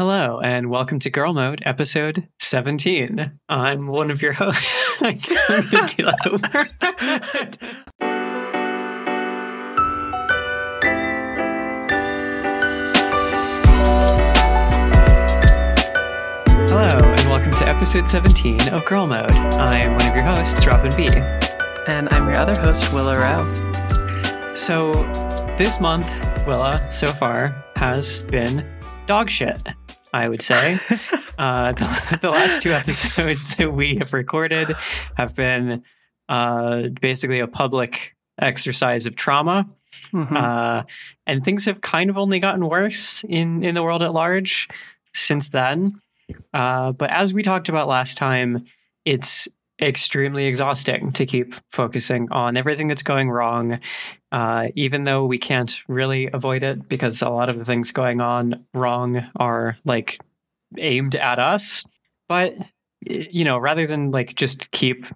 Hello, and welcome to Girl Mode, episode 17. I'm one of your hosts. I'm gonna do that over. Hello, and welcome to episode 17 of Girl Mode. I'm one of your hosts, Robin B. And I'm your other host, Willa Rowe. So, this month, Willa, so far, has been dog shit, I would say. uh, the, the last two episodes that we have recorded have been uh, basically a public exercise of trauma. Mhm. Uh, and things have kind of only gotten worse in, in the world at large since then. Uh, but as we talked about last time, it's extremely exhausting to keep focusing on everything that's going wrong, uh, even though we can't really avoid it because a lot of the things going on wrong are like aimed at us. But, you know, rather than like just keep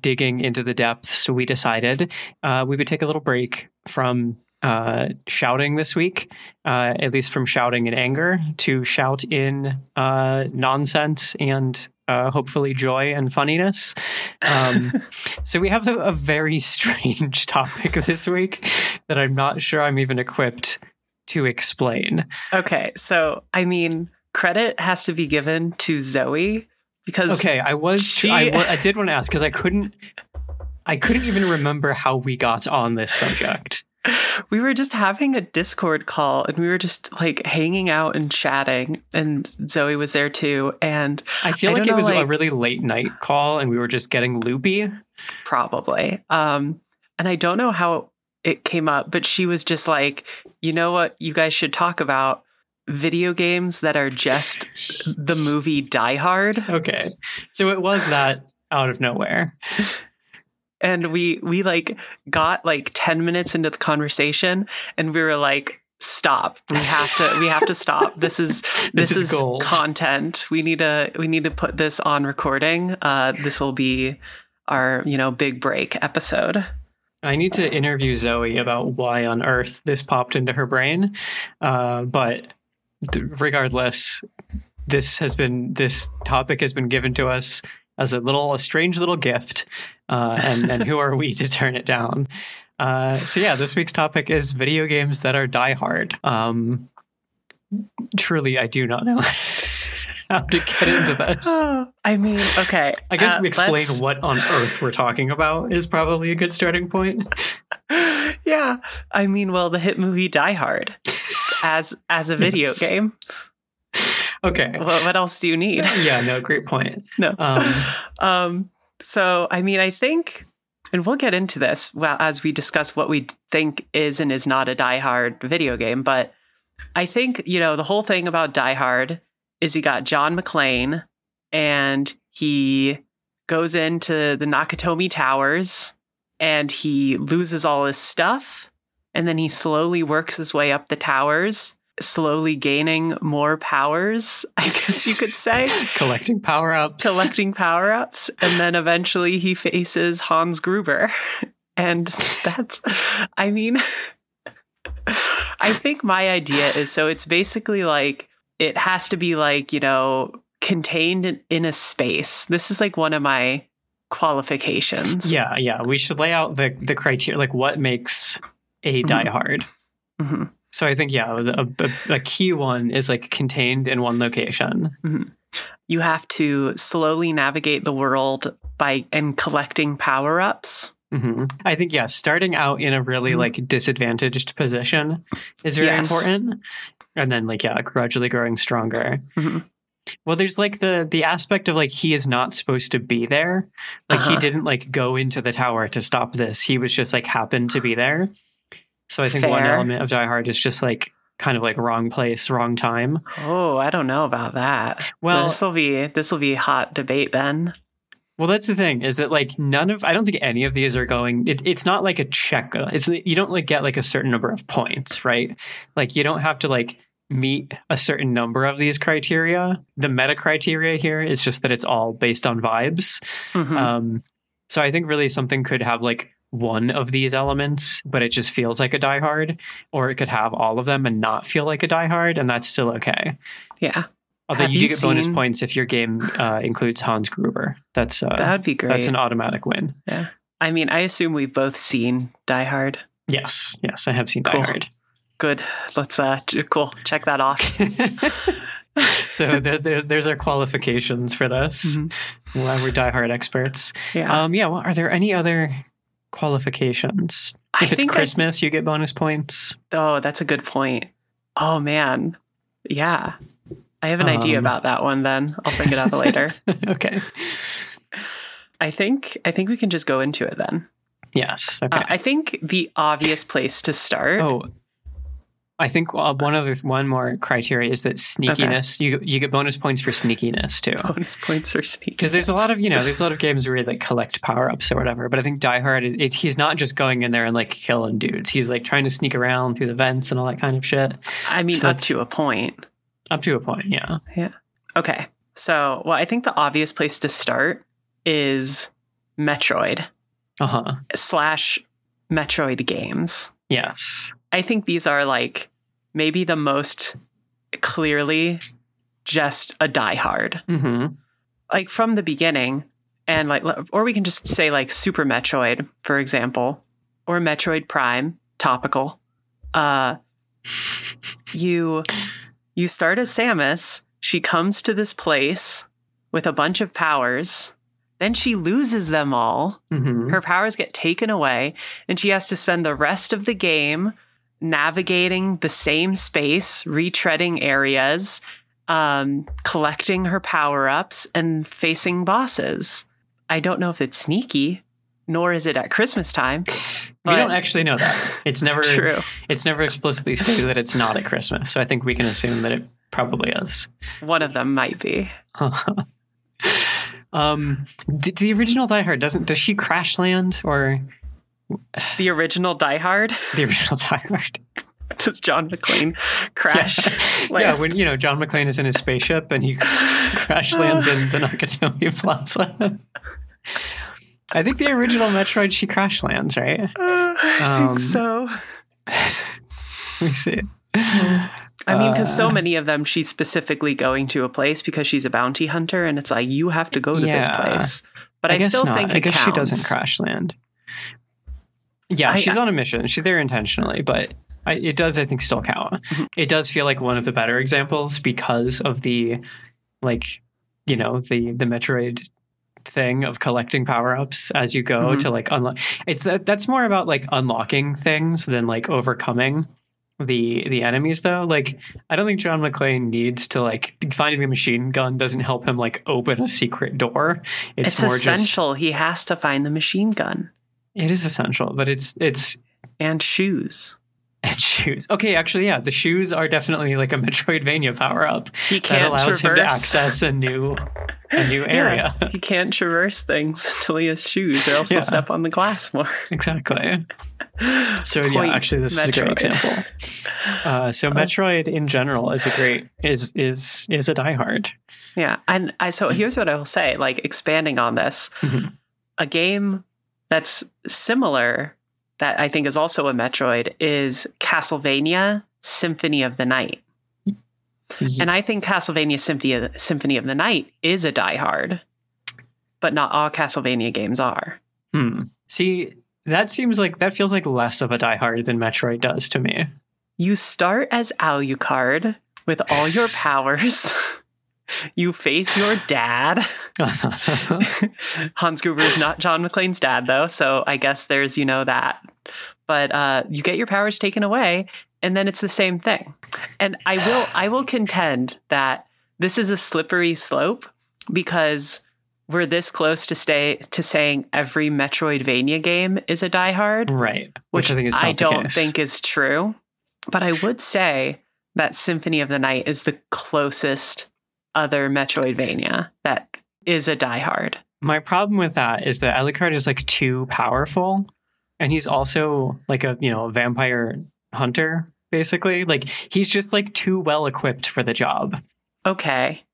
digging into the depths, we decided uh, we would take a little break from uh, shouting this week, uh, at least from shouting in anger, to shout in uh, nonsense and uh, hopefully joy and funniness. Um, so we have a, a very strange topic this week that I'm not sure I'm even equipped to explain. Okay, so I mean, credit has to be given to Zoe because Okay, I was She- I, I did want to ask because I couldn't I couldn't even remember how we got on this subject. we were just having a Discord call and we were just like hanging out and chatting, and Zoe was there too. And I feel I like it know, was a really late night call and we were just getting loopy. probably, um, and I don't know how it came up, but she was just like, you know what, you guys should talk about video games that are just the movie Die Hard. Okay. So it was that out of nowhere. and we we like got like 10 minutes into the conversation and we were like stop. We have to we have to stop. This is this, is is, content. We need to we need to put this on recording. Uh this will be our you know big break episode. I need to interview Zoe about why on earth this popped into her brain. Uh, but th- regardless, this has been this topic has been given to us as a little a strange little gift. Uh, and and who are we to turn it down? Uh, so yeah, this week's topic is video games that are die hard. Um, truly, I do not know how to get into this. i mean okay I guess uh, we explain let's- what on earth we're talking about is probably a good starting point. yeah i mean well the hit movie die hard as as a video Yes. game Okay. what, what else do you need Yeah, no, great point. no Um, um so i mean i think and we'll get into this well as we discuss what we think is and is not a die hard video game but i think you know the whole thing about die hard is you got john mcclane and he goes into the nakatomi towers and he loses all his stuff and then he slowly works his way up the towers slowly gaining more powers i guess you could say collecting power ups. collecting power ups, and then eventually he faces Hans Gruber. And that's, I mean, I think my idea is so it's basically like it has to be like, you know, contained in, a space. This is like one of my qualifications. Yeah, yeah. We should lay out the the criteria, like what makes a Mhm. die hard. So I think yeah, a, a, a key one is like contained in one location. You have to slowly navigate the world by and collecting power ups. hmm I think yeah, starting out in a really Mhm. like disadvantaged position is very Yes. important, and then like yeah, gradually growing stronger. Mhm. Well, there's like the the aspect of like he is not supposed to be there. Like he Uh-huh. didn't like go into the tower to stop this. He was just like happened to be there. So I think one element of Die Hard is just like kind of like wrong place, wrong time. Oh, I don't know about that. Well- this will be this will be hot debate then. Well, that's the thing is that like none of I don't think any of these are going. It, it's not like a check. It's you don't like get like a certain number of points, right? Like you don't have to like meet a certain number of these criteria. The meta criteria here is just that it's all based on vibes. Mhm. Um, so I think really something could have like one of these elements, but it just feels like a Die Hard, or it could have all of them and not feel like a Die Hard, and that's still okay. yeah. Although Have you do you get bonus points if your game uh, includes Hans Gruber. That's uh, that would be great. that's an automatic win. Yeah. I mean, I assume we've both seen Die Hard. Yes, yes, I have seen Cool. Die Hard. Good. Let's uh cool. Check that off. so there, there, there's our qualifications for this. Mhm. Why we're Die Hard experts. Yeah. Um, yeah. Well, are there any other qualifications? I If it's I- Christmas, you get bonus points. oh, that's a good point. Oh man. Yeah. I have an idea Um, about that one then. I'll bring it up later. okay. I think I think we can just go into it then. Yes. Okay. Uh, I think the obvious place to start. oh, I think uh, one other one more criteria is that sneakiness. You you get bonus points for sneakiness too. bonus points for sneaky. Because there's a lot of you know there's a lot of games where you like collect power ups or whatever, but I think Die Hard it, it, he's not just going in there and like killing dudes. He's like trying to sneak around through the vents and all that kind of shit. I mean, so up to a point. Up to a point, yeah. yeah. Okay. So, well, I think the obvious place to start is Metroid Uh huh. slash Metroid games. Yes. I think these are like maybe the most clearly just a diehard. hmm Like from the beginning, and like, or we can just say like Super Metroid, for example, or Metroid Prime, topical. Uh, you you start as Samus. She comes to this place with a bunch of powers. Then she loses them all. hmm Her powers get taken away, and she has to spend the rest of the game navigating the same space, retreading areas, um, collecting her power ups, and facing bosses. I don't know if it's sneaky, nor is it at Christmas time. We don't actually know that. It's never True. it's never explicitly stated that it's not at Christmas. So I think we can assume that it probably is. One of them might be. um, the, the original Die Hard doesn't does she crash land or The original Die Hard. the original Die Hard? Does John McClane crash? yeah, land? when you know John McClane is in his spaceship and he crash lands in the Nakatomi Plaza. I think the original Metroid she crash lands, right? Uh, I Um, think so. Let me see. I mean, because so Uh, many of them, she's specifically going to a place because she's a bounty hunter, and it's like you have to go to this place. But I, guess still not. think it I guess counts. she doesn't crash land. Yeah, I- she's on a mission. She's there intentionally, but I, it does, I think, still count. Mhm. It does feel like one of the better examples because of the, like, you know, the the Metroid thing of collecting power ups as you go Mhm. to like unlock. It's that that's more about like unlocking things than like overcoming the the enemies though like i don't think john mcclane needs to like finding the machine gun doesn't help him like open a secret door it's, It's, more just essential. He has to find the machine gun it is essential, but it's it's and shoes. and shoes. Okay, actually, yeah, the shoes are definitely like a Metroidvania power up He can't allows him to traverse. access a new a new area. Yeah, he can't traverse things until he has shoes, or else Yeah. he'll step on the glass more. exactly. So Point yeah, actually, this is a great example. Uh, so Metroid in general is a great is is is a diehard. Yeah, and I so here's what I will say. Like expanding on this, Mhm. a game that's similar that I think is also a Metroid is Castlevania Symphony of the Night. And I think Castlevania Symphony Symphony of the Night is a diehard, but not all Castlevania games are. Hmm. See, that seems like that feels like less of a diehard than Metroid does to me. You start as Alucard with all your powers. You face your dad. Hans Gruber is not John McClane's dad, though, so I guess there's, you know, that. But uh, you get your powers taken away, and then it's the same thing. And I will, I will contend that this is a slippery slope because we're this close to stay to saying every Metroidvania game is a diehard, right, which, which, I think is I don't think is true. But I would say that Symphony of the Night is the closest other Metroidvania that is a diehard. My problem with that is that Alucard is like too powerful, and he's also like a you know a vampire hunter basically. Like he's just like too well equipped for the job. Okay.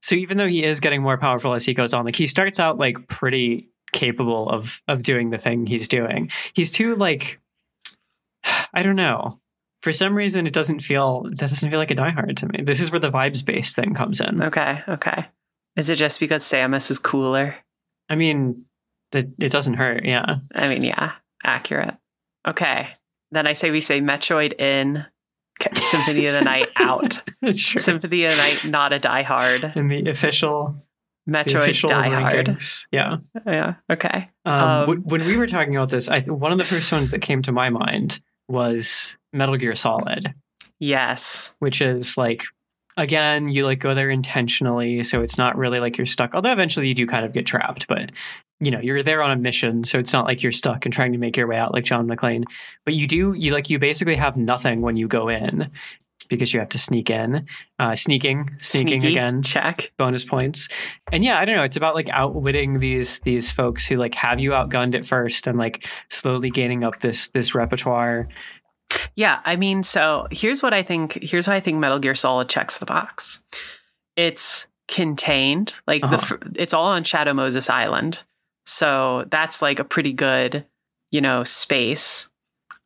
So even though he is getting more powerful as he goes on, like he starts out like pretty capable of of doing the thing he's doing. He's too like I don't know. For some reason, it doesn't feel that doesn't feel like a Die Hard to me. This is where the vibes based thing comes in. Okay, okay. Is it just because Samus is cooler? I mean, it, it doesn't hurt. Yeah. I mean, yeah, accurate. Okay. Then I say we say Metroid in, Symphony of the Night out. sure. Symphony of the Night not a Die Hard. In the official, the Metroid official Die Hard. rankings. Yeah. Yeah. Okay. Um, Um, when we were talking about this, I, one of the first ones that came to my mind was Metal Gear Solid, Yes. which is like, again, you like go there intentionally, so it's not really like you're stuck. Although eventually you do kind of get trapped, but you know you're there on a mission, so it's not like you're stuck and trying to make your way out like John McClane. But you do you like you basically have nothing when you go in because you have to sneak in, uh, sneaking, sneaking Sneaky. again Check. bonus points. And yeah, I don't know. It's about like outwitting these these folks who like have you outgunned at first and like slowly gaining up this this repertoire. Yeah, I mean, so here's what I think. Here's why I think Metal Gear Solid checks the box. It's contained, like Uh-huh. fr- it's all on Shadow Moses Island, so that's like a pretty good, you know, space.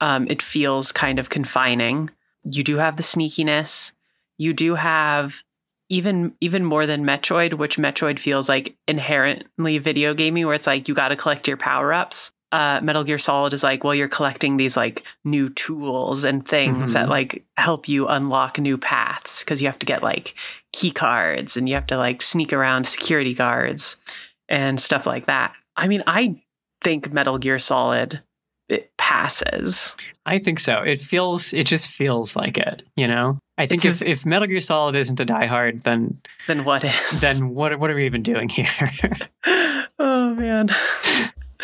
Um, it feels kind of confining. You do have the sneakiness. You do have even even more than Metroid, which Metroid feels like inherently video gamey, where it's like you got to collect your power ups. Uh, Metal Gear Solid is like, well, you're collecting these like new tools and things Mhm. that like help you unlock new paths because you have to get like key cards and you have to like sneak around security guards and stuff like that. I mean, I think Metal Gear Solid it passes. I think so. It feels it just feels like it, you know? I think It's if, if Metal Gear Solid isn't a Die Hard, then Then what is? then what what are we even doing here? oh man.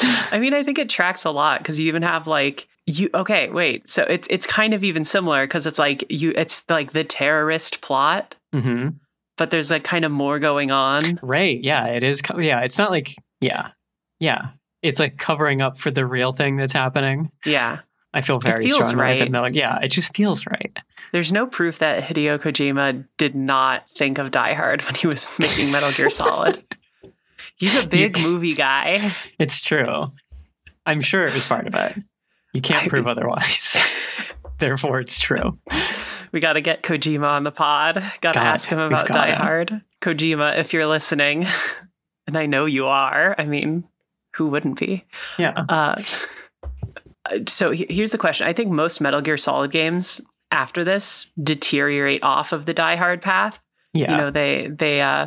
I mean, I think it tracks a lot because you even have like you. Okay, wait. So it's it's kind of even similar because it's like you. It's like the terrorist plot, hmm but there's like kind of more going on. Right. Yeah, it is yeah, it's not like yeah. Yeah. It's like covering up for the real thing that's happening. Yeah. I feel very strongly right. that Metal yeah, it just feels right. There's no proof that Hideo Kojima did not think of Die Hard when he was making Metal Gear Solid. He's a big movie guy. It's true. I'm sure it was part of it. You can't I- prove otherwise. Therefore, it's true. We got to get Kojima on the pod. Got to ask him about Die. Hard. Kojima, if you're listening, and I know you are. I mean, who wouldn't be? Yeah. Uh, so he- here's the question. I think most Metal Gear Solid games after this deteriorate off of the Die Hard path. Yeah. You know, they they uh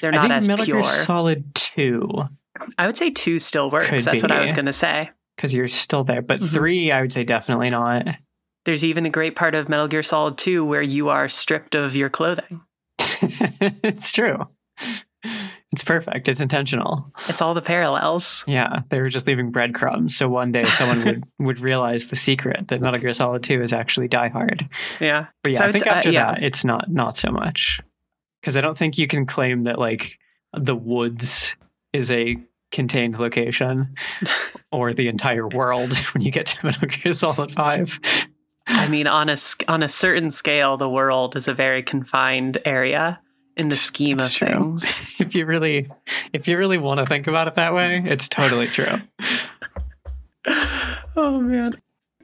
they're I not think as Metal pure. Gear Solid 2, I would say two still works. Could That's what I was going to say. because you're still there. But Mhm. 3, I would say definitely not. There's even a great part of Metal Gear Solid 2 where you are stripped of your clothing. it's true. It's perfect. It's intentional. It's all the parallels. Yeah. They were just leaving breadcrumbs. So one day someone would, would realize the secret that Metal Gear Solid 2 is actually Die Hard. Yeah. But yeah, So I think uh, after yeah. that, it's not not so much because I don't think you can claim that like the woods is a contained location or the entire world when you get to Metal Gear Solid Five. I mean, on a on a certain scale, the world is a very confined area in the It's- scheme of true. things. If you really, if you really want to think about it that way, it's totally true. oh man.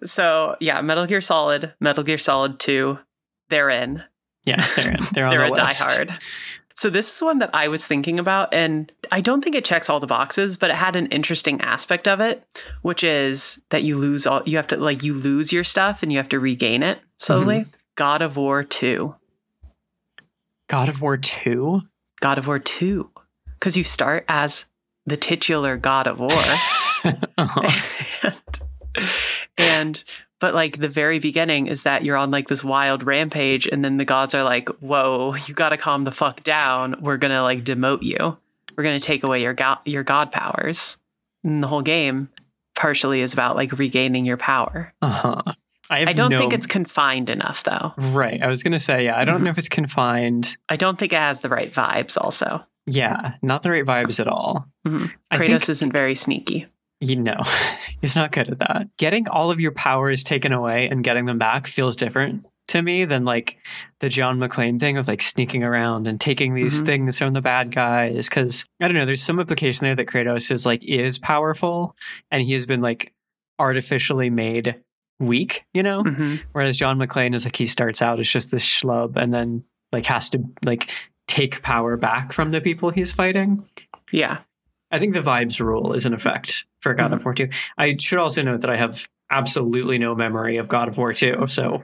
So yeah, Metal Gear Solid, Metal Gear Solid Two, they're in. Yeah, they're. They're they're the a Die list. Hard. So this is one that I was thinking about, and I don't think it checks all the boxes, but it had an interesting aspect of it, which is that you lose all. You have to like you lose your stuff, and you have to regain it slowly. Mm-hmm. God of War Two. God of War Two. God of War 2 because you start as the titular God of War. Uh-huh. and, and but like the very beginning is that you're on like this wild rampage and then the gods are like, "Whoa, you got to calm the fuck down. We're going to like demote you. We're going to take away your god your god powers." And the whole game partially is about like regaining your power. Uh-huh. I, have I don't no- think it's confined enough though. right. I was gonna say, yeah. I don't Mhm. know if it's confined. I don't think it has the right vibes also. Yeah, not the right vibes at all. Mhm. Kratos think isn't very sneaky. You know he's not good at that. Getting all of your powers taken away and getting them back feels different to me than like the John McClane thing of like sneaking around and taking these Mhm. things from the bad guys. Because I don't know, there's some implication there that Kratos is like is powerful and he has been like artificially made weak, you know? hmm Whereas John McClane is like he starts out as just this schlub and then like has to like take power back from the people he's fighting. Yeah. I think the vibes rule is in effect for God of War 2. I should also note that I have absolutely no memory of God of War 2, so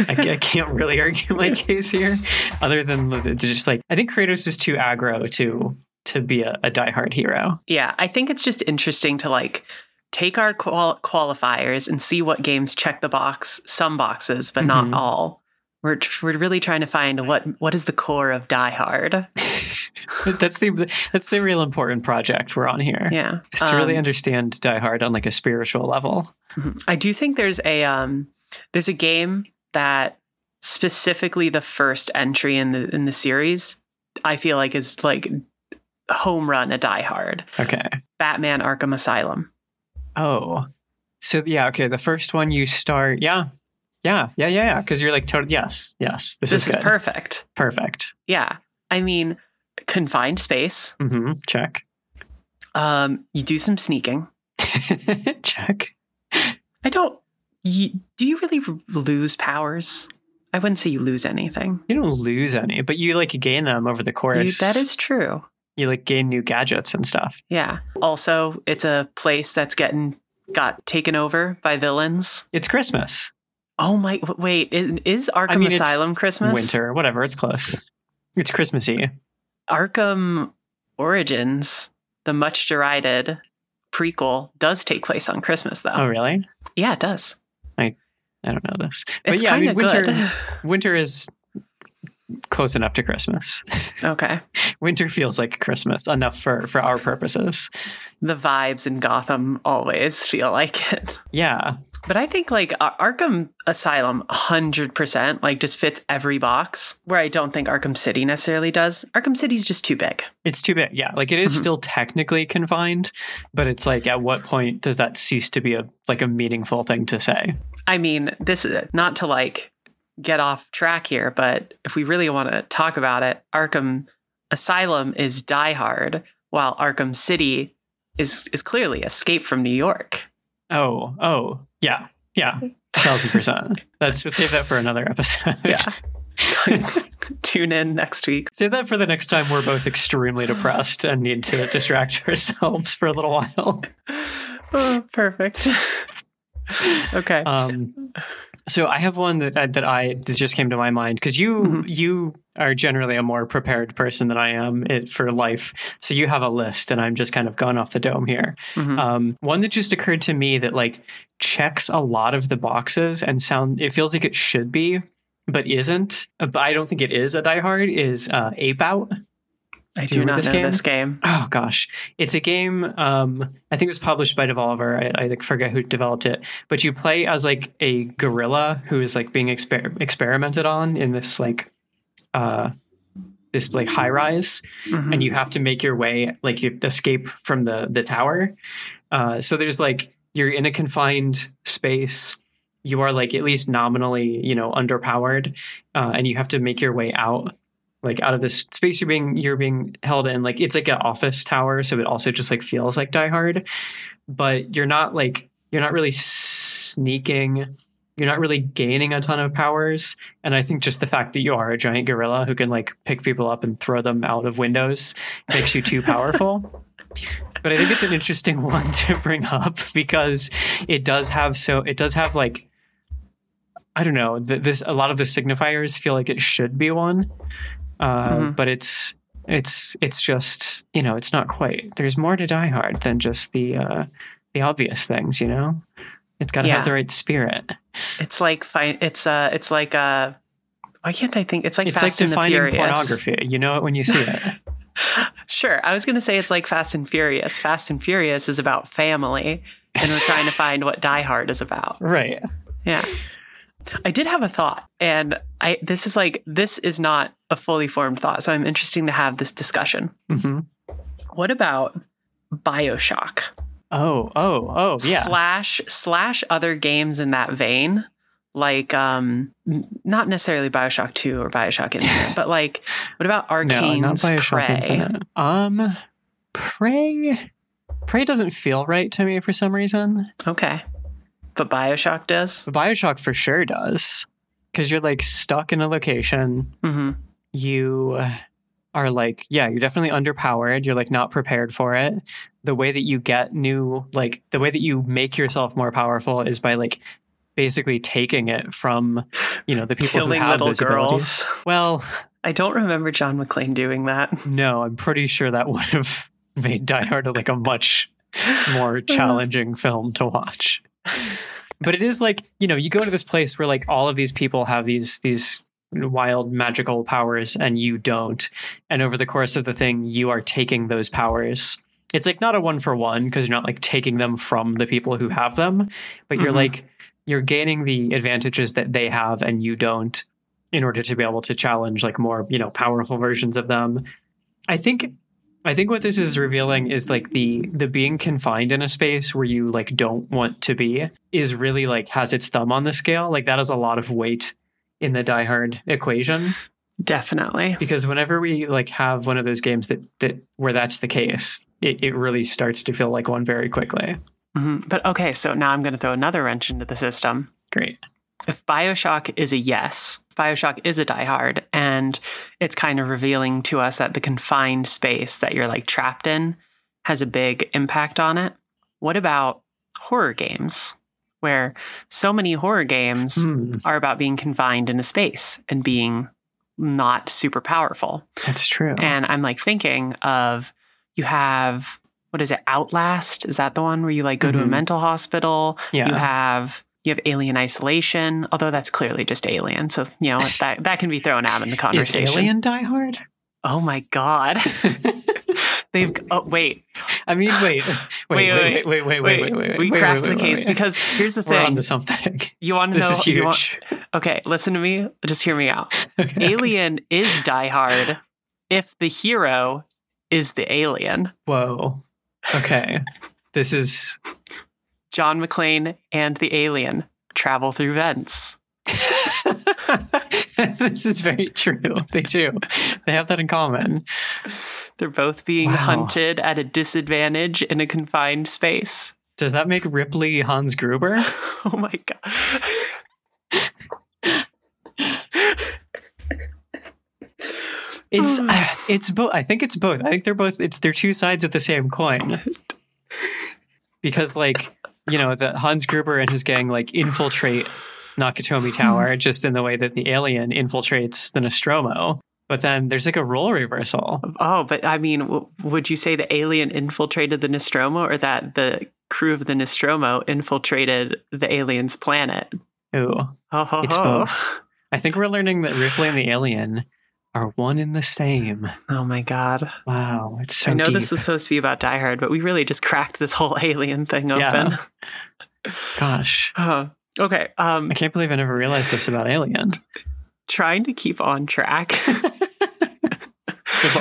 I, I can't really argue my case here, other than just like I think Kratos is too aggro to to be a, a diehard hero. Yeah. I think it's just interesting to like take our qual- qualifiers and see what games check the box, some boxes, but Mhm. not all. We're, we're really trying to find what what is the core of Die Hard. That's the that's the real important project we're on here. Yeah. Is to really Um, understand Die Hard on like a spiritual level. Mhm. I do think there's a um there's a game that specifically the first entry in the in the series I feel like is like home run a Die Hard. Okay. Batman Arkham Asylum. Oh, so yeah, okay. The first one you start, yeah, yeah, yeah, yeah, yeah. Because you're like, totally yes, yes, this, This is is perfect. perfect. Yeah. I mean, confined space. hmm Check, Um, you do some sneaking. check. I don't. You, do you really lose powers? I wouldn't say you lose anything. You don't lose any, but you like gain them over the course. You, course. that is true. you like gain new gadgets and stuff. Yeah. Also, it's a place that's getting got taken over by villains. It's Christmas, Oh my! Wait, is, is Arkham mean, it's Asylum Christmas? winter, whatever. It's close. It's Christmassy. Arkham Origins, the much derided prequel, does take place on Christmas, though. Oh, really? Yeah, it does. I I don't know this, but It's yeah, I mean, winter. good. Winter is close enough to Christmas. okay. Winter feels like Christmas enough for for our purposes. The vibes in Gotham always feel like it. Yeah, But I think like Arkham Asylum 100% like just fits every box where I don't think Arkham City necessarily does. Arkham City's just too big. It's too big. Yeah. Like it is Mhm. still technically confined, but it's like at what point does that cease to be a like a meaningful thing to say? I mean, this is not to like get off track here, but if we really want to talk about it, Arkham Asylum is Die Hard, while Arkham City is is clearly Escape from New York. Oh, oh, yeah. Yeah. A thousand percent. Let's save that for another episode. Yeah. Tune in next week. Save that for the next time we're both extremely depressed and need to distract ourselves for a little while. Oh, perfect. okay. Um, so I have one that I, that I that just came to my mind because you Mhm. you are generally a more prepared person than I am it, for life. So you have a list, and I'm just kind of gone off the dome here. Mhm. Um, one that just occurred to me that like checks a lot of the boxes and sound it feels like it should be, but isn't. uh, But I don't think it is a Die Hard. Is uh, Ape Out? I do do not this know game? this game. Oh gosh, it's a game. Um, I think it was published by Devolver. I, I like forget who developed it, but you play as like a gorilla who is like being exper- experimented on in this like uh, this like high rise, Mhm. and you have to make your way like you escape from the the tower. Uh, so there's like you're in a confined space. You are like at least nominally, you know, underpowered, uh, and you have to make your way out, like out of this space you're being you're being held in. Like it's like an office tower, so it also just like feels like Die Hard, but you're not like you're not really sneaking. You're not really gaining a ton of powers, and I think just the fact that you are a giant gorilla who can like pick people up and throw them out of windows makes you too powerful. But I think it's an interesting one to bring up because it does have so it does have like I don't know th- this a lot of the signifiers feel like it should be one, uh, Mhm. but it's it's it's just you know it's not quite. There's more to Die Hard than just the uh, the obvious things. You know, it's got to Yeah. have the right spirit. It's like fi- it's uh it's like uh why can't I think it's like it's Fast like defining Furious. pornography. You know it when you see it. Sure, I was going to say it's like Fast and Furious. Fast and Furious is about family, and we're trying to find what Die Hard is about. right. Yeah. I did have a thought, and I this is like this is not a fully formed thought, so I'm interesting to have this discussion. hmm What about BioShock? Oh, oh, oh, yeah. Slash slash other games in that vein. Like um not necessarily BioShock 2 or BioShock Infinite, but like what about no, not Arkane's Bioshock Prey? Infinite. Um, Prey. Prey doesn't feel right to me for some reason. Okay. But Bioshock does. Bioshock for sure does. Because you're like stuck in a location. hmm You are like, yeah, you're definitely underpowered. You're like not prepared for it. The way that you get new, like, the way that you make yourself more powerful is by like basically taking it from, you know, the people Killing who have little those abilities. girls. Well, I don't remember John McClane doing that. no, I'm pretty sure that would have made Die Hard like a much more challenging film to watch. But it is like, you know, you go to this place where like all of these people have these these wild magical powers and you don't. And over the course of the thing, you are taking those powers. It's like not a one for one because you're not like taking them from the people who have them, but you're Mhm. like you're gaining the advantages that they have and you don't in order to be able to challenge like more, you know, powerful versions of them. I think I think what this is revealing is like the the being confined in a space where you like don't want to be is really like has its thumb on the scale. Like that has a lot of weight in the Die Hard equation Definitely. because whenever we like have one of those games that that where that's the case, it, it really starts to feel like one very quickly. hmm But okay, so now I'm going to throw another wrench into the system. Great. If Bioshock is a yes, Bioshock is a diehard, and it's kind of revealing to us that the confined space that you're like trapped in has a big impact on it. What about horror games, where so many horror games Hmm, are about being confined in a space and being not super powerful? that's true. And I'm like thinking of you have what is it, Outlast? Is that the one where you like go to a Mhm. mental hospital? yeah. You have you have alien isolation, although that's clearly just alien. So, you know, that, that can be thrown out in the conversation. Is alien Die Hard? Oh my God. They've oh wait. I mean wait. Wait wait wait wait wait wait wait. wait, wait we wait, cracked the case because here's the thing. We're onto something. You want to this? Is huge. Want, okay, listen to me. Just hear me out. Okay. Alien is Die Hard if the hero is the alien. Whoa. Okay. this is John McClane and the alien travel through vents. this is very true. They do. They have that in common. They're both being Wow. hunted at a disadvantage in a confined space. Does that make Ripley Hans Gruber? Oh my god. It's uh, it's both. I think it's both. I think they're both. It's they're two sides of the same coin. Because like you know, the Hans Gruber and his gang like infiltrate Nakatomi hmm. Tower just in the way that the alien infiltrates the Nostromo. But then there's like a role reversal. Oh, but I mean, w- would you say the alien infiltrated the Nostromo or that the crew of the Nostromo infiltrated the alien's planet? Ooh, Oh, ho, it's both. I think we're learning that Ripley and the alien are one and the same. Oh my god. Wow, it's so I know deep. this is supposed to be about Die Hard, but we really just cracked this whole alien thing Yeah. open. Gosh, Oh, okay. Um, I can't believe I never realized this about Alien. trying to keep on track.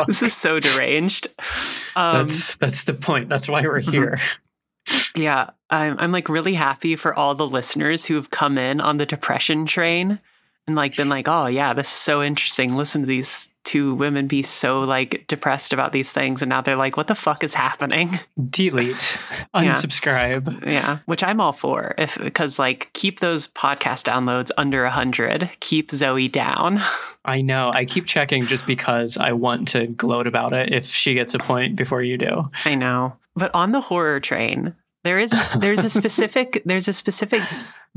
this is so deranged. Um, that's that's the point. That's why we're Mhm. here. yeah, I'm, I'm like really happy for all the listeners who have come in on the depression train and like been like, oh yeah, this is so interesting. Listen to these two women be so like depressed about these things, and now they're like, what the fuck is happening? Delete, Yeah. unsubscribe. Yeah, which I'm all for. If because like keep those podcast downloads under a hundred, keep Zoe down. I know. I keep checking just because I want to gloat about it. If she gets a point before you do, I know. But on the horror train, there is there's a specific there's a specific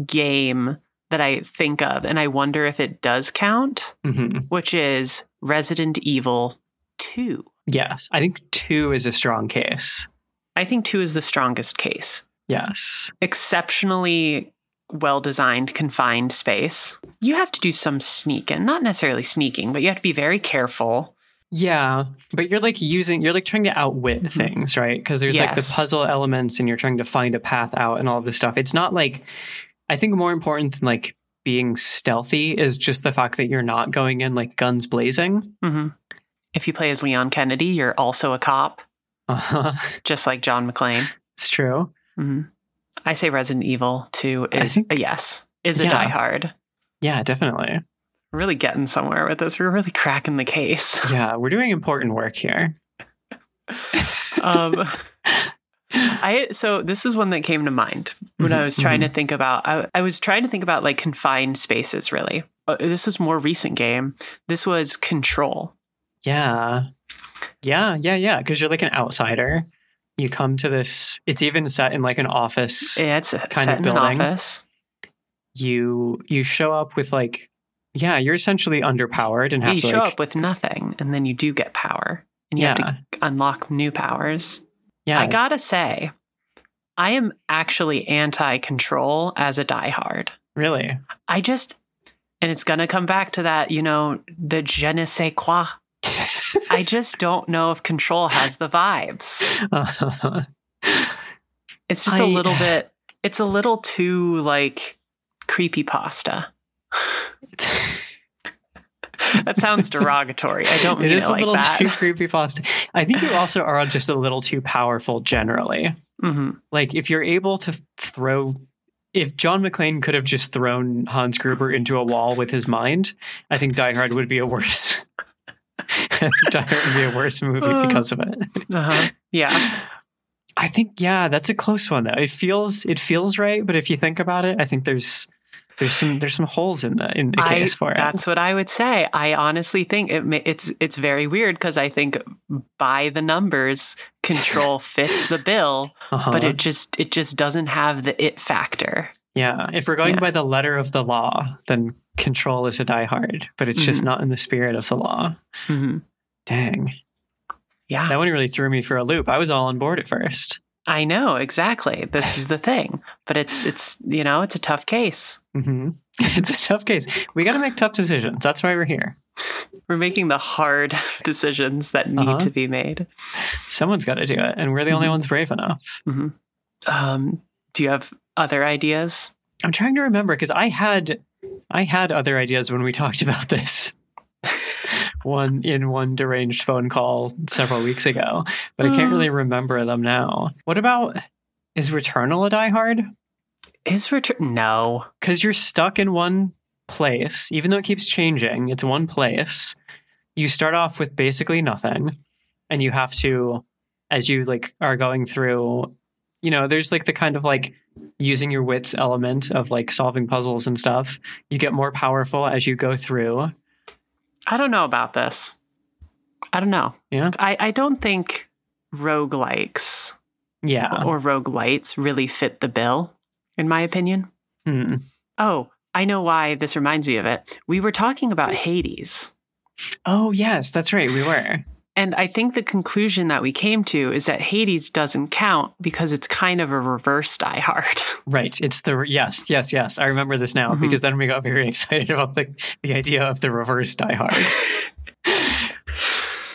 game that I think of and I wonder if it does count, hmm which is Resident Evil 2. yes, I think two is a strong case. I think 2 is the strongest case. Yes, Exceptionally well designed confined space. You have to do some sneaking, not necessarily sneaking, but you have to be very careful. yeah, but you're like using, you're like trying to outwit things, right? Because there's like the puzzle elements, and you're trying to find a path out, and all of this stuff. It's not like I think more important than like being stealthy is just the fact that you're not going in like guns blazing. hmm If you play as Leon Kennedy, you're also a cop, Uh-huh. just like John McClane. It's true. hmm I say Resident Evil 2 is think- a yes, is a Yeah. Die Hard. Yeah, definitely. We're really getting somewhere with this. We're really cracking the case. Yeah, we're doing important work here. um, I so this is one that came to mind when I Mhm, was trying to think about. I, I was trying to think about like confined spaces. Really, uh, this was more recent game. This was Control. Yeah. Yeah, yeah, yeah. Because you're like an outsider. You come to this, it's even set in like an office. Yeah, it's a, Kind of building. office. You you show up with like yeah, you're essentially underpowered and have you to show like, up with nothing, and then you do get power, and you have to unlock new powers. Yeah. I gotta say, I am actually anti-control as a diehard. really. I just, and it's gonna come back to that, you know, the je ne sais quoi. I just don't know if control has the vibes. It's just a I- little bit. It's a little too like creepy pasta. That sounds derogatory. I don't mean it it, is a like little that. too creepy pasta. I think you also are just a little too powerful generally. hmm Like if you're able to throw if John McClane could have just thrown Hans Gruber into a wall with his mind, I think Die Hard would be a worse Die Hard would be a worse movie Uh. because of it. Uh-huh. Yeah. I think yeah, that's a close one though. It feels it feels right, but if you think about it, I think there's there's some there's some holes in the in the I, case for it. that's what I would say. I honestly think it it's it's very weird because I think by the numbers, control fits the bill, Uh-huh. but it just it just doesn't have the it factor. yeah, if we're going Yeah. by the letter of the law, then Control is a Die Hard, but it's just Mhm. not in the spirit of the law. hmm Dang, Yeah, that one really threw me for a loop. I was all on board at first. I know exactly. This is the thing, but it's it's you know it's a tough case. hmm It's a tough case. We got to make tough decisions. That's why we're here. We're making the hard decisions that need Uh-huh. to be made. Someone's got to do it, and we're the only Mhm. ones brave enough. hmm Um, do you have other ideas? I'm trying to remember because I had I had other ideas when we talked about this. one in one deranged phone call several weeks ago, but I can't really mm. remember them now. What about is Returnal a Die Hard? Is return? No. Because you're stuck in one place, even though it keeps changing. It's one place. You start off with basically nothing, and you have to, as you like are going through, you know, there's like the kind of like using your wits element of like solving puzzles and stuff. You get more powerful as you go through. I don't know about this. I don't know. Yeah. I, I don't think roguelikes Yeah. or roguelites really fit the bill, in my opinion. Hmm. Oh, I know why this reminds me of it. We were talking about Hades. Oh yes, that's right. We were. And I think the conclusion that we came to is that Hades doesn't count because it's kind of a reverse Die Hard. Right. It's the yes, yes, yes. I remember this now Mhm. because then we got very excited about the the idea of the reverse Die Hard.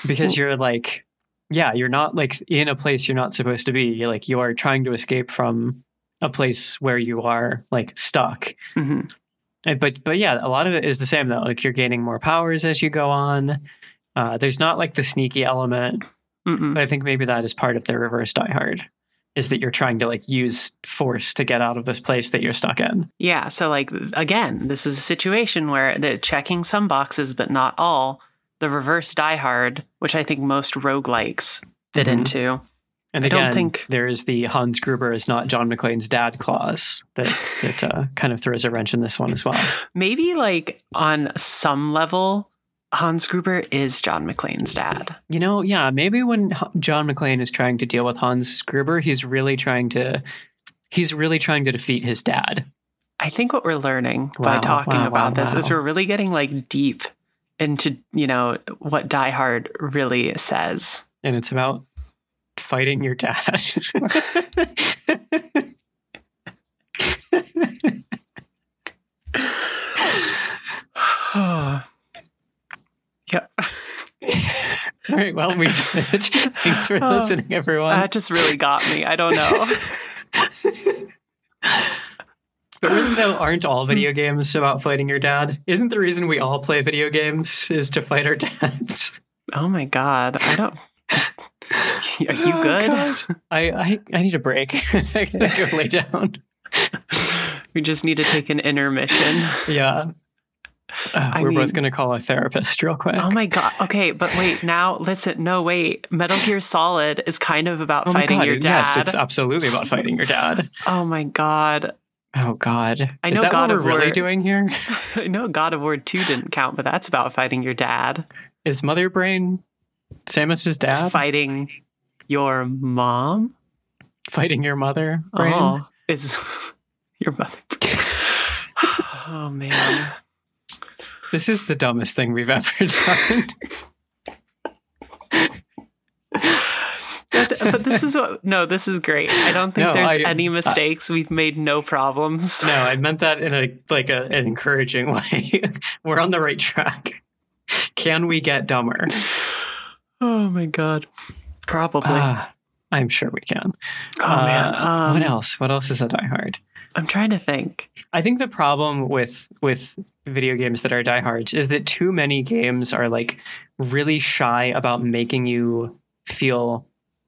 because you're like yeah you're not like in a place you're not supposed to be you're like you are trying to escape from a place where you are like stuck Mhm. But but yeah a lot of it is the same though like you're gaining more powers as you go on uh, there's not like the sneaky element i think maybe that is part of the reverse die hard is that you're trying to like use force to get out of this place that you're stuck in Yeah. So, like, again, this is a situation where they're checking some boxes, but not all. The reverse Die Hard, which I think most roguelikes fit Mhm. into. and I again don't think- there is the hans gruber is not john mcclane's dad clause that that uh, kind of throws a wrench in this one as well Maybe, like, on some level, Hans Gruber is John McClane's dad. You know, yeah, maybe when John McClane is trying to deal with Hans Gruber, he's really trying to he's really trying to defeat his dad. I think what we're learning Wow, by talking wow, about wow, this is we're really getting, like, deep into, you know, what Die Hard really says. And it's about fighting your dad. Yep. All right, well, we did it. Thanks for Oh, listening, everyone. That just really got me. I don't know. but really, though, aren't all video games about fighting your dad? Isn't the reason we all play video games is to fight our dads? Oh my god. I don't Are you Oh, good? I, I I need a break. I gotta go lay down. we just need to take an intermission. Yeah. Uh, we're both going to call a therapist real quick. Oh my god. Okay, but wait, now listen. No, wait. Metal Gear Solid is kind of about Oh fighting God, your dad. Yes, it's absolutely about fighting your dad. oh my god. Oh God. I Is know that God what of we're really War- doing here? I know God of War 2 didn't count, but that's about fighting your dad. Is Mother Brain Samus's dad Fighting your mom? fighting your mother brain? Oh, is your mother. oh man. This is the dumbest thing we've ever done. But, but this is what no, this is great. I don't think No, there's I- any mistakes. We've made no problems. no, I meant that in a like a, an encouraging way. we're on the right track. Can we get dumber? Oh my god. Probably. Ah, I'm sure we can. oh man. Uh, what Um, else? What else is a Die Hard? I'm trying to think. I think the problem with with video games that are diehards is that too many games are like really shy about making you feel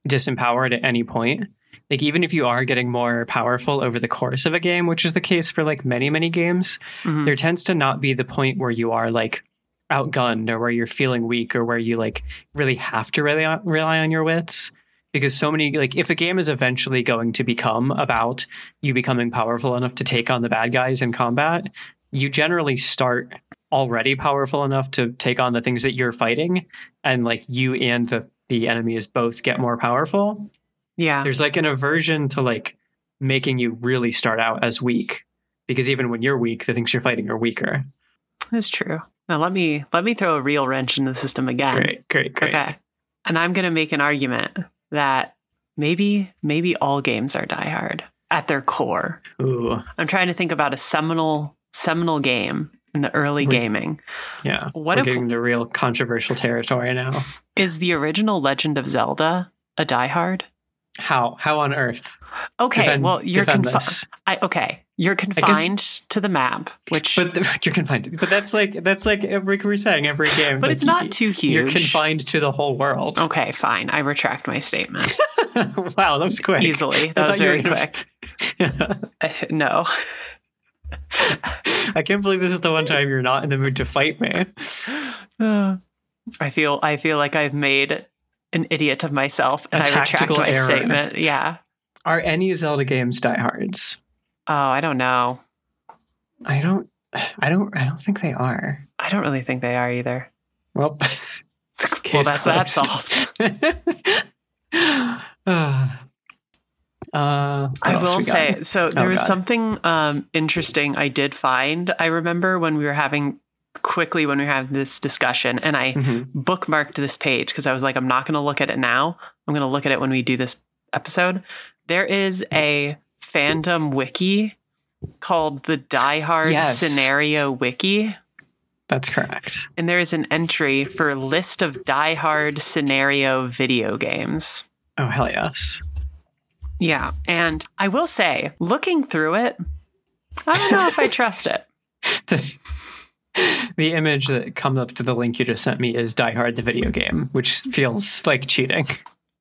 disempowered at any point. Like even if you are getting more powerful over the course of a game, which is the case for like many many games, Mhm. there tends to not be the point where you are like outgunned or where you're feeling weak or where you like really have to rely on, rely on your wits because so many like if a game is eventually going to become about you becoming powerful enough to take on the bad guys in combat you generally start already powerful enough to take on the things that you're fighting and like you and the the enemies both get more powerful Yeah. there's like an aversion to like making you really start out as weak because even when you're weak the things you're fighting are weaker That's true. Now let me let me throw a real wrench in the system again. great great great Okay. And I'm going to make an argument that maybe maybe all games are Die Hard at their core. ooh I'm trying to think about a seminal seminal game in the early Re- gaming. yeah What we're if- getting to real controversial territory now Is the original Legend of Zelda a Die Hard? How how on earth Okay, defend- well you're confined. I okay, you're confined to the map, which but the, you're confined but that's like that's like every we're saying every game but like, it's not too huge. you're confined to the whole world Okay, fine. I retract my statement wow that was quick easily. I That was thought you were very quick. Uh, no. I can't believe this is the one time you're not in the mood to fight me. I feel I feel like I've made an idiot of myself and A I retract my error. statement. Yeah. Are any Zelda games diehards? Oh, I don't know. I don't. I don't. I don't think they are. I don't really think they are either. Well, Well, that's that solved. uh, uh, I will say so there Oh, was God. something um, interesting I did find. I remember when we were having quickly when we having this discussion and I Mhm. bookmarked this page because I was like, I'm not going to look at it now. I'm going to look at it when we do this episode. There is a fandom wiki called the Die Hard Yes. Scenario Wiki. That's correct. And there is an entry for list of Die Hard scenario video games. Oh hell yes. Yeah. And I will say, looking through it, I don't know if I trust it. The, image that comes up to the link you just sent me is Die Hard the video game, which feels like cheating.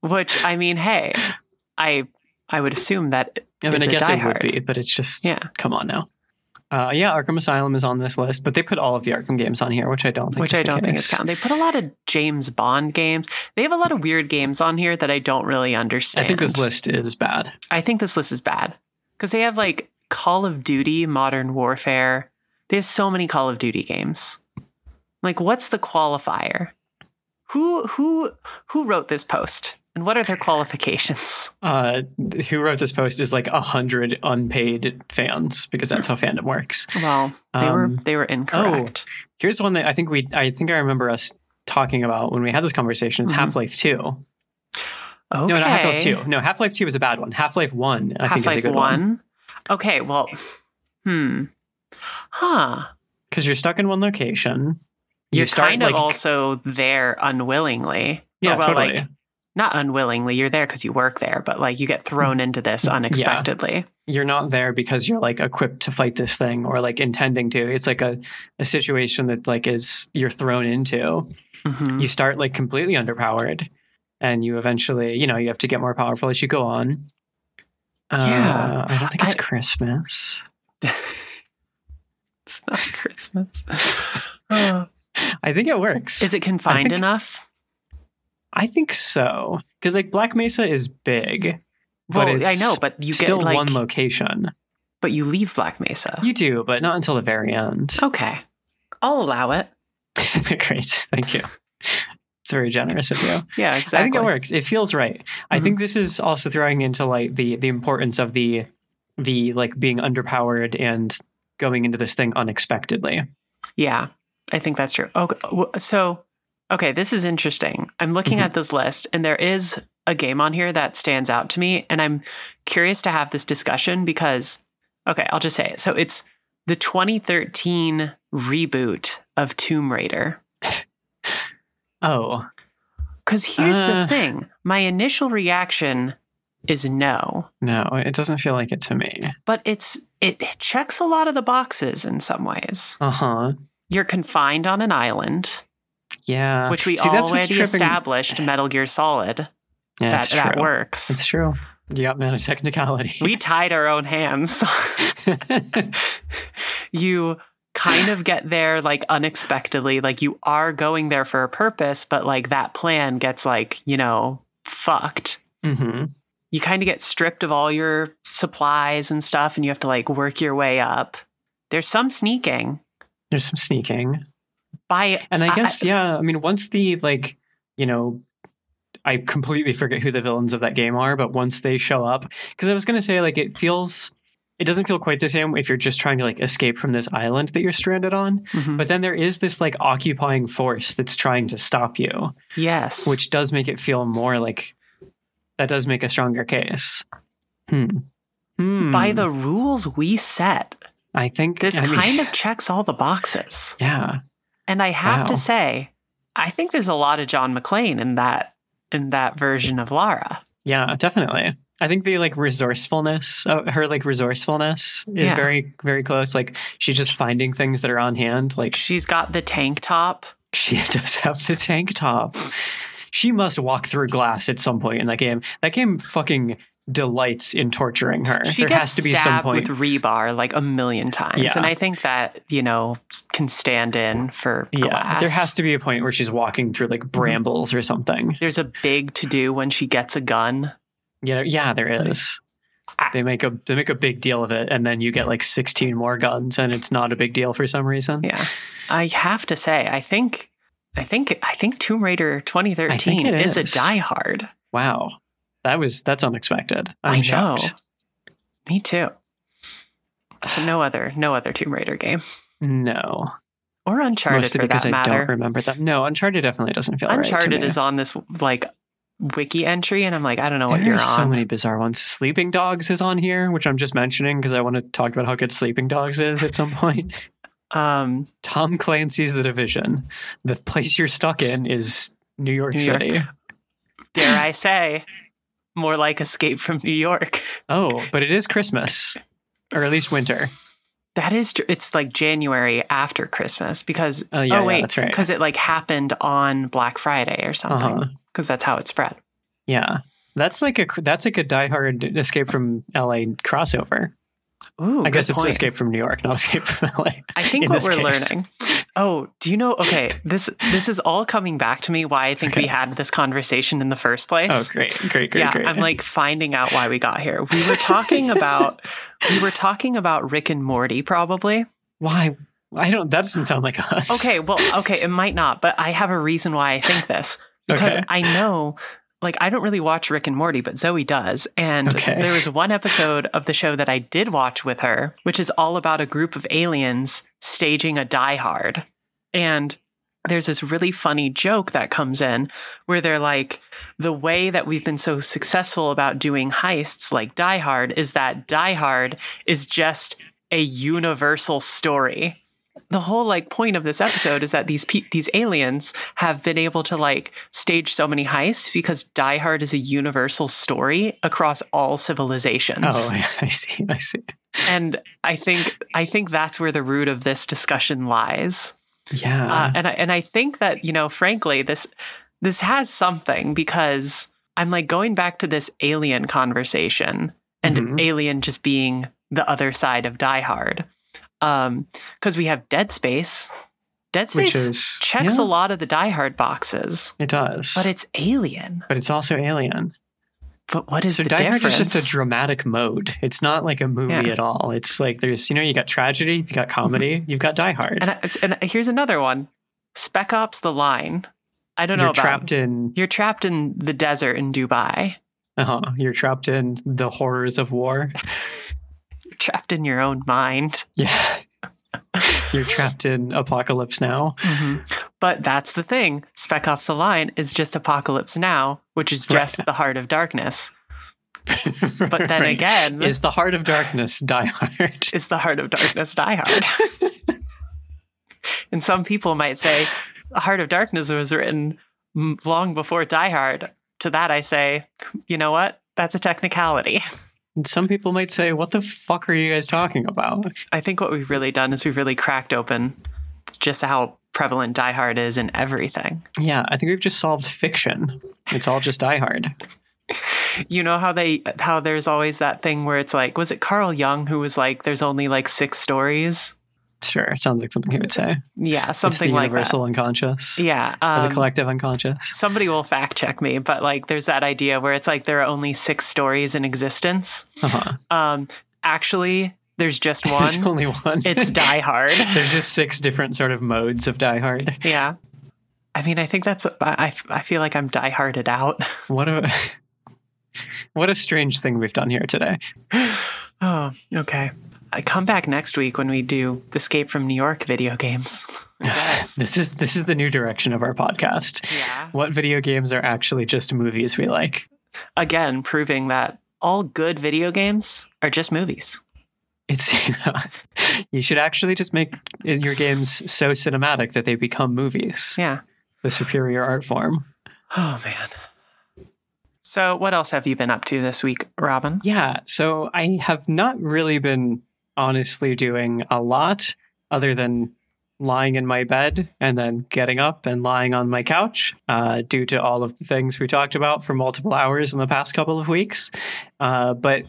Which, I mean, hey, I I would assume that I mean, I guess it Hard. would be, but it's just Yeah. come on now. Uh, yeah, Arkham Asylum is on this list, but they put all of the Arkham games on here, which I don't think. which is I don't think is count. They put a lot of James Bond games. They have a lot of weird games on here that I don't really understand. I think this list is bad. I think this list is bad because they have like Call of Duty, Modern Warfare. They have so many Call of Duty games. Like, what's the qualifier? Who who who wrote this post, and what are their qualifications? Uh, who wrote this post is like a hundred unpaid fans because that's how fandom works. Well, they were Um, they were incorrect. Here's one that I think we, I think I remember us talking about when we had this conversation. It's Mhm. Half Life Two. okay, No, not Half Life Two. No, Half Life Two is a bad one. Half Life One, I Half think, is a good one One. Okay, well, hmm, huh. because you're stuck in one location. You You're start, kind of like- also there unwillingly. Yeah, well, totally. like not unwillingly. You're there because you work there, but like you get thrown into this unexpectedly. you're not there because you're like equipped to fight this thing or like intending to. It's like a, a situation that like is you're thrown into. Mhm. You start like completely underpowered, and you eventually, you know, you have to get more powerful as you go on. Uh, Yeah. I don't think it's I- Christmas. it's not Christmas. Uh, I think it works. is it confined think- enough? I think so. Because like Black Mesa is big, Well, but I know, but you still get like, one location. but you leave Black Mesa. You do, but not until the very end. okay, I'll allow it. Great, thank you. It's very generous of you. Yeah, exactly. I think it works. It feels right. I Mhm. think this is also throwing into like the the importance of the the like being underpowered and going into this thing unexpectedly. Yeah, I think that's true. Okay, so okay, this is interesting. I'm looking Mhm. at this list, and there is a game on here that stands out to me, and I'm curious to have this discussion because, okay, I'll just say it. So it's the 2013 reboot of Tomb Raider. Oh, Because here's Uh. the thing: my initial reaction is no, no, it doesn't feel like it to me. but it's it checks a lot of the boxes in some ways. Uh huh. You're confined on an island. Yeah. which we See, already established Metal Gear Solid Yeah, that that works. It's true. Yeah, man, a technicality. we tied our own hands. you kind of get there like unexpectedly, like you are going there for a purpose, but like that plan gets like, you know, fucked. hmm You kind of get stripped of all your supplies and stuff and you have to like work your way up. There's some sneaking There's some sneaking. by And I I- guess, yeah, I mean, once the, like, you know, I completely forget who the villains of that game are, but once they show up, because I was going to say, like, it feels, it doesn't feel quite the same if you're just trying to, like, escape from this island that you're stranded on. Mhm. But then there is this, like, occupying force that's trying to stop you, yes. which does make it feel more like, that does make a stronger case. Hmm. Hmm. by the rules we set, I think this I mean, kind of checks all the boxes. yeah. And I have Wow. to say, I think there's a lot of John McClane in that in that version of Lara. Yeah, definitely. I think the like resourcefulness, uh, her like resourcefulness is Yeah. very, very close. Like she's just finding things that are on hand. Like She's got the tank top. she does have the tank top. She must walk through glass at some point in that game. That game fucking delights in torturing her. She there gets has to be some point. with rebar like a million times, Yeah. and I think that you know can stand in for yeah, glass. there has to be a point where she's walking through like mm-hmm. brambles or something. There's a big to do when she gets a gun. Yeah, yeah, there is. They make a they make a big deal of it, and then you get like sixteen more guns, and it's not a big deal for some reason. Yeah, I have to say, I think, I think, I think Tomb Raider 2013 is a is. Die Hard. Wow, that was that's unexpected. I'm I know. shocked. Me too. No other, no other Tomb Raider game No, or Uncharted mostly for because that I matter. don't remember that. No, Uncharted definitely doesn't feel right. Uncharted me. is on this like wiki entry, and I'm like, I don't know what you're are so many bizarre ones. Sleeping Dogs is on here, which I'm just mentioning because I want to talk about how good Sleeping Dogs is at some point. Um, Tom Clancy's The Division. The place you're stuck in is New York New York. City. dare I say, more like Escape from New York. Oh, but it is Christmas, or at least winter. That is, it's like January after Christmas because Oh, yeah, yeah, wait, that's right. because it like happened on Black Friday or something. Uh-huh. Because that's how it spread. Yeah, that's like a that's like a Die Hard Escape from L.A. crossover. Ooh, I guess it's point. Escape from New York, not Escape from L.A. I think what we're case. learning. Oh, do you know? Okay, this this is all coming back to me. Why I think we had this conversation in the first oh, place. Oh, great, great, great, yeah, great. I'm like finding out why we got here. We were talking about we were talking about Rick and Morty, probably. why? I don't. That doesn't sound like us. Okay, well, okay, it might not, but I have a reason why I think this because Okay. I know. Like I don't really watch Rick and Morty, but Zoe does. And Okay. there was one episode of the show that I did watch with her, which is all about a group of aliens staging a Die Hard. And there's this really funny joke that comes in where they're like, the way that we've been so successful about doing heists like Die Hard is that Die Hard is just a universal story. The whole like point of this episode is that these pe- these aliens have been able to like stage so many heists because Die Hard is a universal story across all civilizations. Oh, I see. I see. And I think I think that's where the root of this discussion lies. Yeah. Uh, and I, and I think that you know, frankly, this this has something because I'm like going back to this alien conversation and Mhm. alien just being the other side of Die Hard. Um, because we have Dead Space. Dead Space is checks yeah, a lot of the Die Hard boxes, It does, but it's Alien. but it's also Alien. But what is so the Die difference? Hard is just a dramatic mode. It's not like a movie Yeah. at all. It's like there's you know you got tragedy, you got comedy, you've got Die Hard. and, I, and here's another one: Spec Ops: The Line. I don't know You're about trapped in You're trapped in the desert in Dubai. uh-huh, you're trapped in the horrors of war. Trapped in your own mind. Yeah. You're trapped in Apocalypse Now. Mm-hmm. But that's the thing. Spec Ops: The Line is just Apocalypse Now, which is just Right. the heart of darkness. But then Right. again, is the heart of darkness Die Hard? is the heart of darkness Die Hard. and some people might say, Heart of Darkness was written long before Die Hard. To that, I say, you know what? That's a technicality. Some people might say, "What the fuck are you guys talking about?" I think what we've really done is we've really cracked open just how prevalent Die Hard is in everything. Yeah, I think we've just solved fiction. It's all just Die Hard. You know how they how there's always that thing where it's like, was it Carl Jung who was like, there's only like six stories? Sure, it sounds like something he would say. Yeah, something It's the like universal unconscious, that. Yeah, or the um, collective unconscious. somebody will fact check me, but like, there's that idea where it's like there are only six stories in existence. Uh-huh. Um, actually, there's just There's one. only one. it's Die Hard. There's just six different sort of modes of Die Hard. yeah. I mean, I think that's. I I feel like I'm die hearted out. What a what a strange thing we've done here today. oh, okay. I come back next week when we do Escape from New York video games. This is this is the new direction of our podcast. yeah. What video games are actually just movies we like? Again, proving that all good video games are just movies. It's you should actually just make your games so cinematic that they become movies. Yeah. The superior art form. Oh man. So, what else have you been up to this week, Robin? Yeah, so I have not really been honestly doing a lot other than lying in my bed and then getting up and lying on my couch uh, due to all of the things we talked about for multiple hours in the past couple of weeks. Uh, but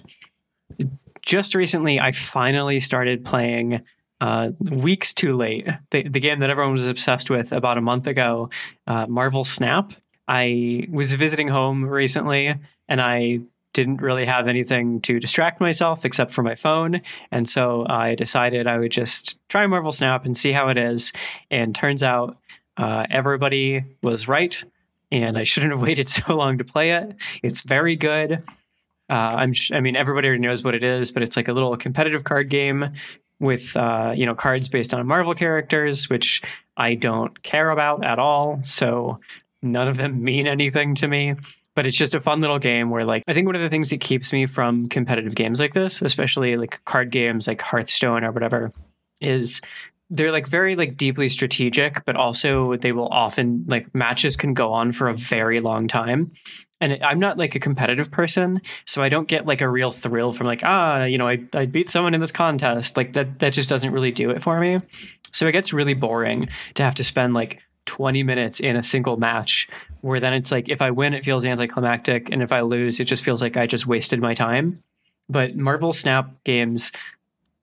just recently, I finally started playing. Uh, weeks too late. The, the game that everyone was obsessed with about a month ago, uh, Marvel Snap. I was visiting home recently and I didn't really have anything to distract myself except for my phone. And so I decided I would just try Marvel Snap and see how it is. And turns out uh, everybody was right. And I shouldn't have waited so long to play it. It's very good. Uh, I'm, sh- I mean, everybody already knows what it is, but it's like a little competitive card game with, uh, you know, cards based on Marvel characters, which I don't care about at all. So none of them mean anything to me but it's just a fun little game where like i think one of the things that keeps me from competitive games like this especially like card games like hearthstone or whatever is they're like very like deeply strategic but also they will often like matches can go on for a very long time. And i'm not like a competitive person so i don't get like a real thrill from like ah you know i, I beat someone in this contest. Like that that just doesn't really do it for me. So it gets really boring to have to spend like 20 minutes in a single match where then it's like if I win, it feels anticlimactic, and if I lose, it just feels like I just wasted my time. But Marvel Snap games,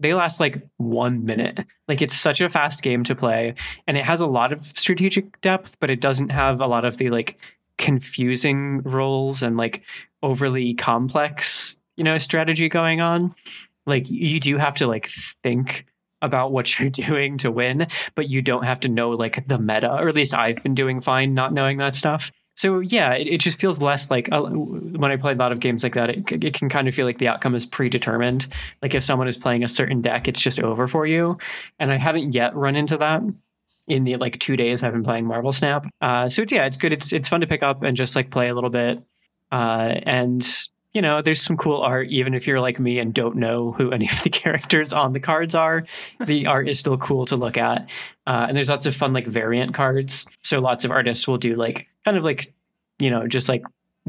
they last like one minute. Like it's such a fast game to play, and it has a lot of strategic depth, but it doesn't have a lot of the like confusing roles and like overly complex, you know, strategy going on. Like you do have to like think about what you're doing to win, but you don't have to know like the meta, or at least I've been doing fine not knowing that stuff. So yeah, it, it just feels less like uh, when I play a lot of games like that, it, it can kind of feel like the outcome is predetermined. Like if someone is playing a certain deck, it's just over for you. And I haven't yet run into that in the like two days I've been playing Marvel Snap. Uh, so it's yeah, it's good. It's it's fun to pick up and just like play a little bit. Uh, and you know, there's some cool art, even if you're like me and don't know who any of the characters on the cards are. The art is still cool to look at. Uh, and there's lots of fun, like variant cards. So lots of artists will do like kind of like, you know, just like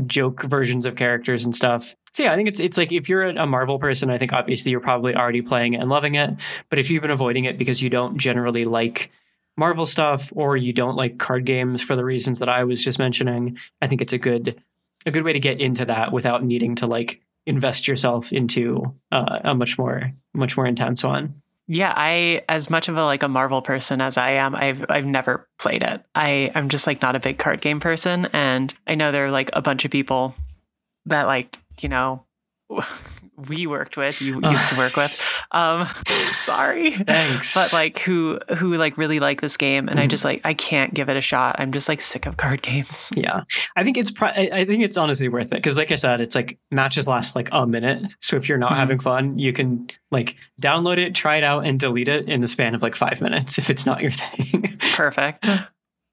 joke versions of characters and stuff. So yeah, I think it's it's like if you're a Marvel person, I think obviously you're probably already playing it and loving it. But if you've been avoiding it because you don't generally like Marvel stuff or you don't like card games for the reasons that I was just mentioning, I think it's a good a good way to get into that without needing to like invest yourself into uh, a much more much more intense one. yeah, I as much of a like a Marvel person as I am, I've I've never played it. I I'm just like not a big card game person, and I know there are like a bunch of people that like you know we worked with you used to work with um sorry Thanks. but like who who like really like this game and i just like i can't give it a shot i'm just like sick of card games Yeah, I think it's. Pro- I think it's honestly worth it because, like I said, it's like matches last like a minute. So if you're not Mhm. having fun, you can like download it, try it out, and delete it in the span of like five minutes if it's not your thing. perfect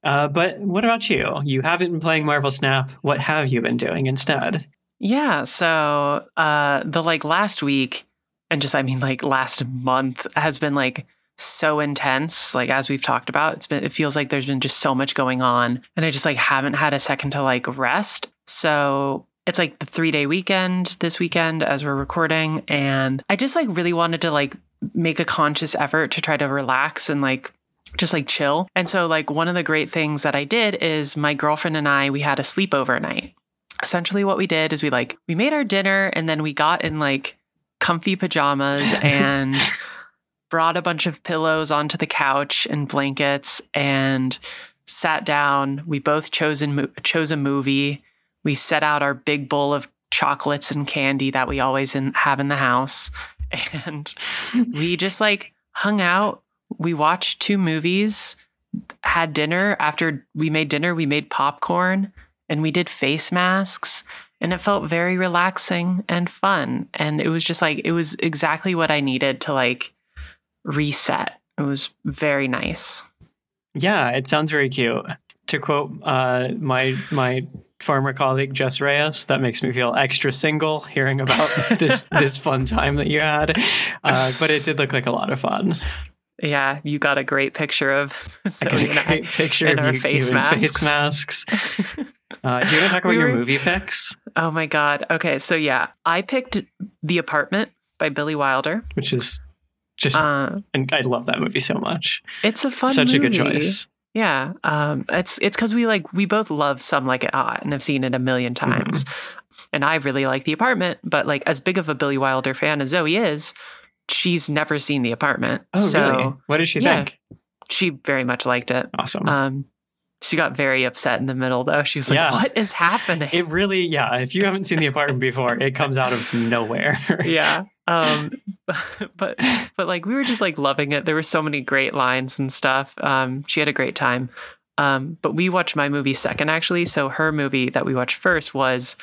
Uh, but what about you? You haven't been playing Marvel Snap. What have you been doing instead? Yeah, so uh the like last week and just I mean like last month has been like so intense like as we've talked about it's been it feels like there's been just so much going on and I just like haven't had a second to like rest. So it's like the 3-day weekend this weekend as we're recording and I just like really wanted to like make a conscious effort to try to relax and like just like chill. And so like one of the great things that I did is my girlfriend and I we had a sleepover night essentially what we did is we like we made our dinner and then we got in like comfy pajamas and brought a bunch of pillows onto the couch and blankets and sat down. We both chose, in, chose a movie. We set out our big bowl of chocolates and candy that we always in, have in the house. And we just like hung out. We watched two movies had dinner. After we made dinner we made popcorn and we did face masks and it felt very relaxing and fun and it was just like it was exactly what i needed to like reset it was very nice Yeah, it sounds very cute. To quote uh, my my former colleague Jess Reyes, that makes me feel extra single hearing about this this fun time that you had. Uh, but it did look like a lot of fun. yeah you got a great picture of I got Zoe and a I. great picture in of our face masks. face masks. Uh, do you want to talk about We your were- movie picks, oh my god okay so yeah i picked the apartment by billy wilder which is just uh, and I love that movie so much. it's a fun Such a good choice. Yeah, um, it's it's because we like we both love Some Like It Hot and have seen it a million Mm-hmm. times. And I really like The Apartment, but like as big of a Billy Wilder fan as Zoe is, she's never seen The Apartment. Oh, so really? What did she yeah. think? she very much liked it. Awesome. Um, she got very upset in the middle though. She was like, Yeah. "What is happening?" it really, yeah. If you haven't seen the apartment before, it comes out of nowhere. yeah. Um, but but like we were just like loving it. There were so many great lines and stuff. Um, she had a great time. Um, but we watched my movie second actually. So her movie that we watched first was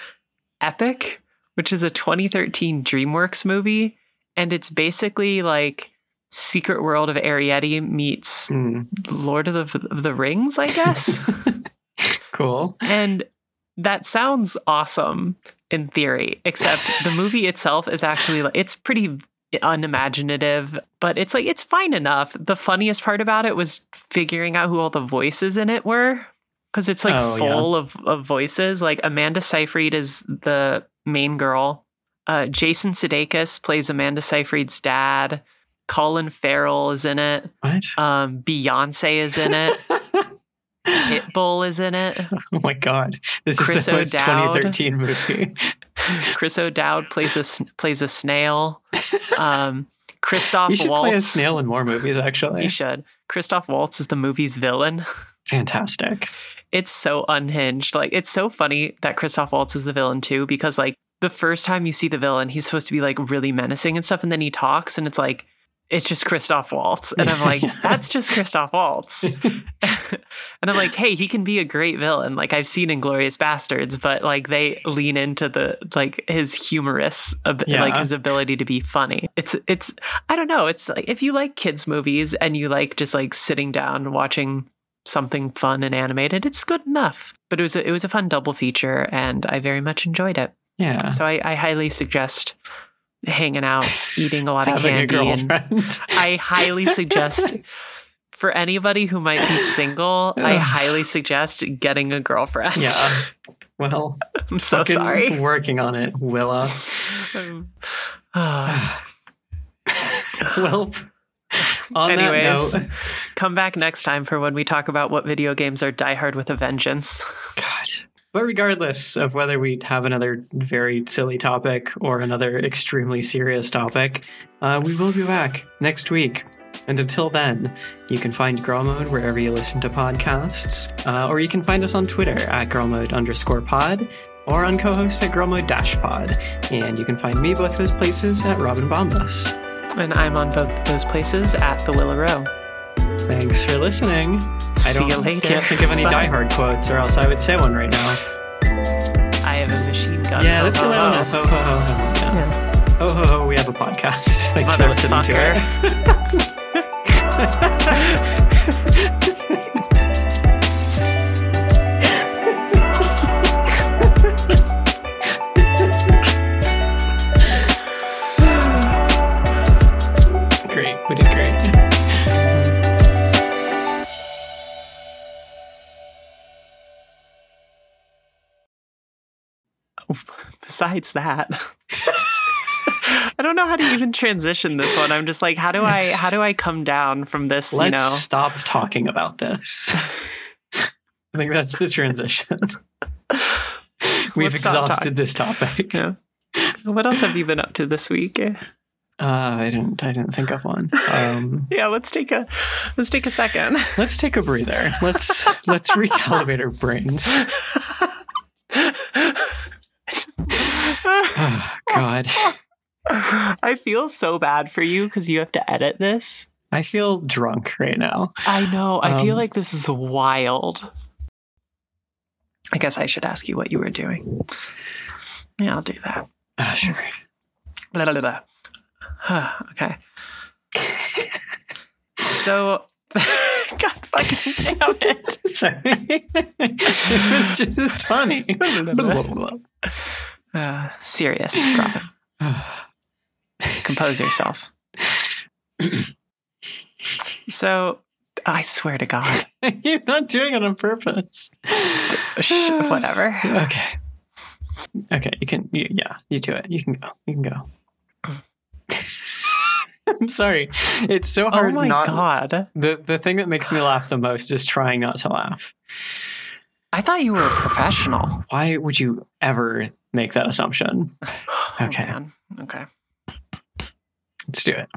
Epic, which is a 2013 DreamWorks movie, and it's basically like Secret World of Arrietty meets Hmm, Lord of the, of the Rings, I guess. cool. And that sounds awesome in theory, except the movie itself is actually it's pretty unimaginative, but it's like it's fine enough. The funniest part about it was figuring out who all the voices in it were. Because it's like Oh, yeah. full of, of voices. Like Amanda Seyfried is the main girl. Uh, Jason Sudeikis plays Amanda Seyfried's dad. Colin Farrell is in it. What? Um, Beyonce is in it. Pitbull is in it. Oh my god, this Chris is the most O'Dowd. 2013 movie. Chris O'Dowd plays a plays a snail. Um, Christoph should Waltz. play a snail in more movies. Actually, He should. Christoph Waltz is the movie's villain. fantastic. It's so unhinged. Like it's so funny that Christoph Waltz is the villain too, because like the first time you see the villain, he's supposed to be like really menacing and stuff, and then he talks, and it's like it's just Christoph Waltz, and I'm like, that's just Christoph Waltz. and I'm like, hey, he can be a great villain. Like I've seen Inglourious Basterds, but like they lean into the like his humorous, ab- Yeah. like his ability to be funny. It's it's I don't know. It's like if you like kids movies and you like just like sitting down watching something fun and animated, it's good enough. But it was a, it was a fun double feature, and I very much enjoyed it. Yeah, So I, I highly suggest hanging out, eating a lot of candy, and. I highly suggest for anybody who might be single, I highly suggest getting a girlfriend. yeah. Well, I'm so sorry. Working on it, Willa. Um, ah. well, on Anyways. that note, come back next time for when we talk about what video games are Die Hard with a Vengeance. God, But regardless of whether we have another very silly topic or another extremely serious topic, uh, we will be back next week. And until then, you can find Girl Mode wherever you listen to podcasts, uh, or you can find us on Twitter at Girl Mode underscore pod, or on co-host at Girl Mode dash pod. And you can find me both those places at Robin Bombas. And I'm on both those places at the Willow Row. Thanks for listening. See I don't you later. can't think of any Bye. Die Hard quotes, or else I would say one right now. I have a machine gun. Yeah, Ho, that's ho, the one. ho. Ho ho ho ho. Yeah. Yeah. Ho ho ho. We have a podcast. Thanks for listening to it. Besides that. I don't know how to even transition this one. I'm just like, how do I how do I come down from this, Let's you know? stop talking about this. I think that's the transition. We've Let's exhausted this topic. Yeah. What else have you been up to this week? Uh, I didn't. I didn't think of one. Um, Yeah, let's take a let's take a second. let's take a breather. Let's let's recalibrate our brains. Oh, God, I feel so bad for you because you have to edit this. I feel drunk right now. I know. I feel Um, like this is wild. I guess I should ask you what you were doing. Yeah, I'll do that. Ah, sure. Blah, blah, blah, blah. okay. So, God fucking damn it. Sorry, it was just funny. Uh, serious, Robin. Compose yourself. so, I swear to God. You're not doing it on purpose. Sh- whatever. Okay. Okay, you can. You, yeah, you do it. You can go. You can go. I'm sorry. It's so oh hard. Oh my not. God. The the thing that makes me laugh the most is trying not to laugh. I thought you were a professional. Why would you ever make that assumption? Oh, okay. Oh. Okay. Let's do it.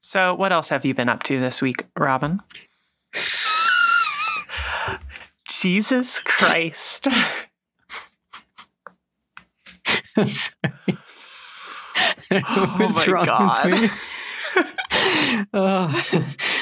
So, what else have you been up to this week, Robin? Jesus Christ. I'm sorry. Oh my God. Oh,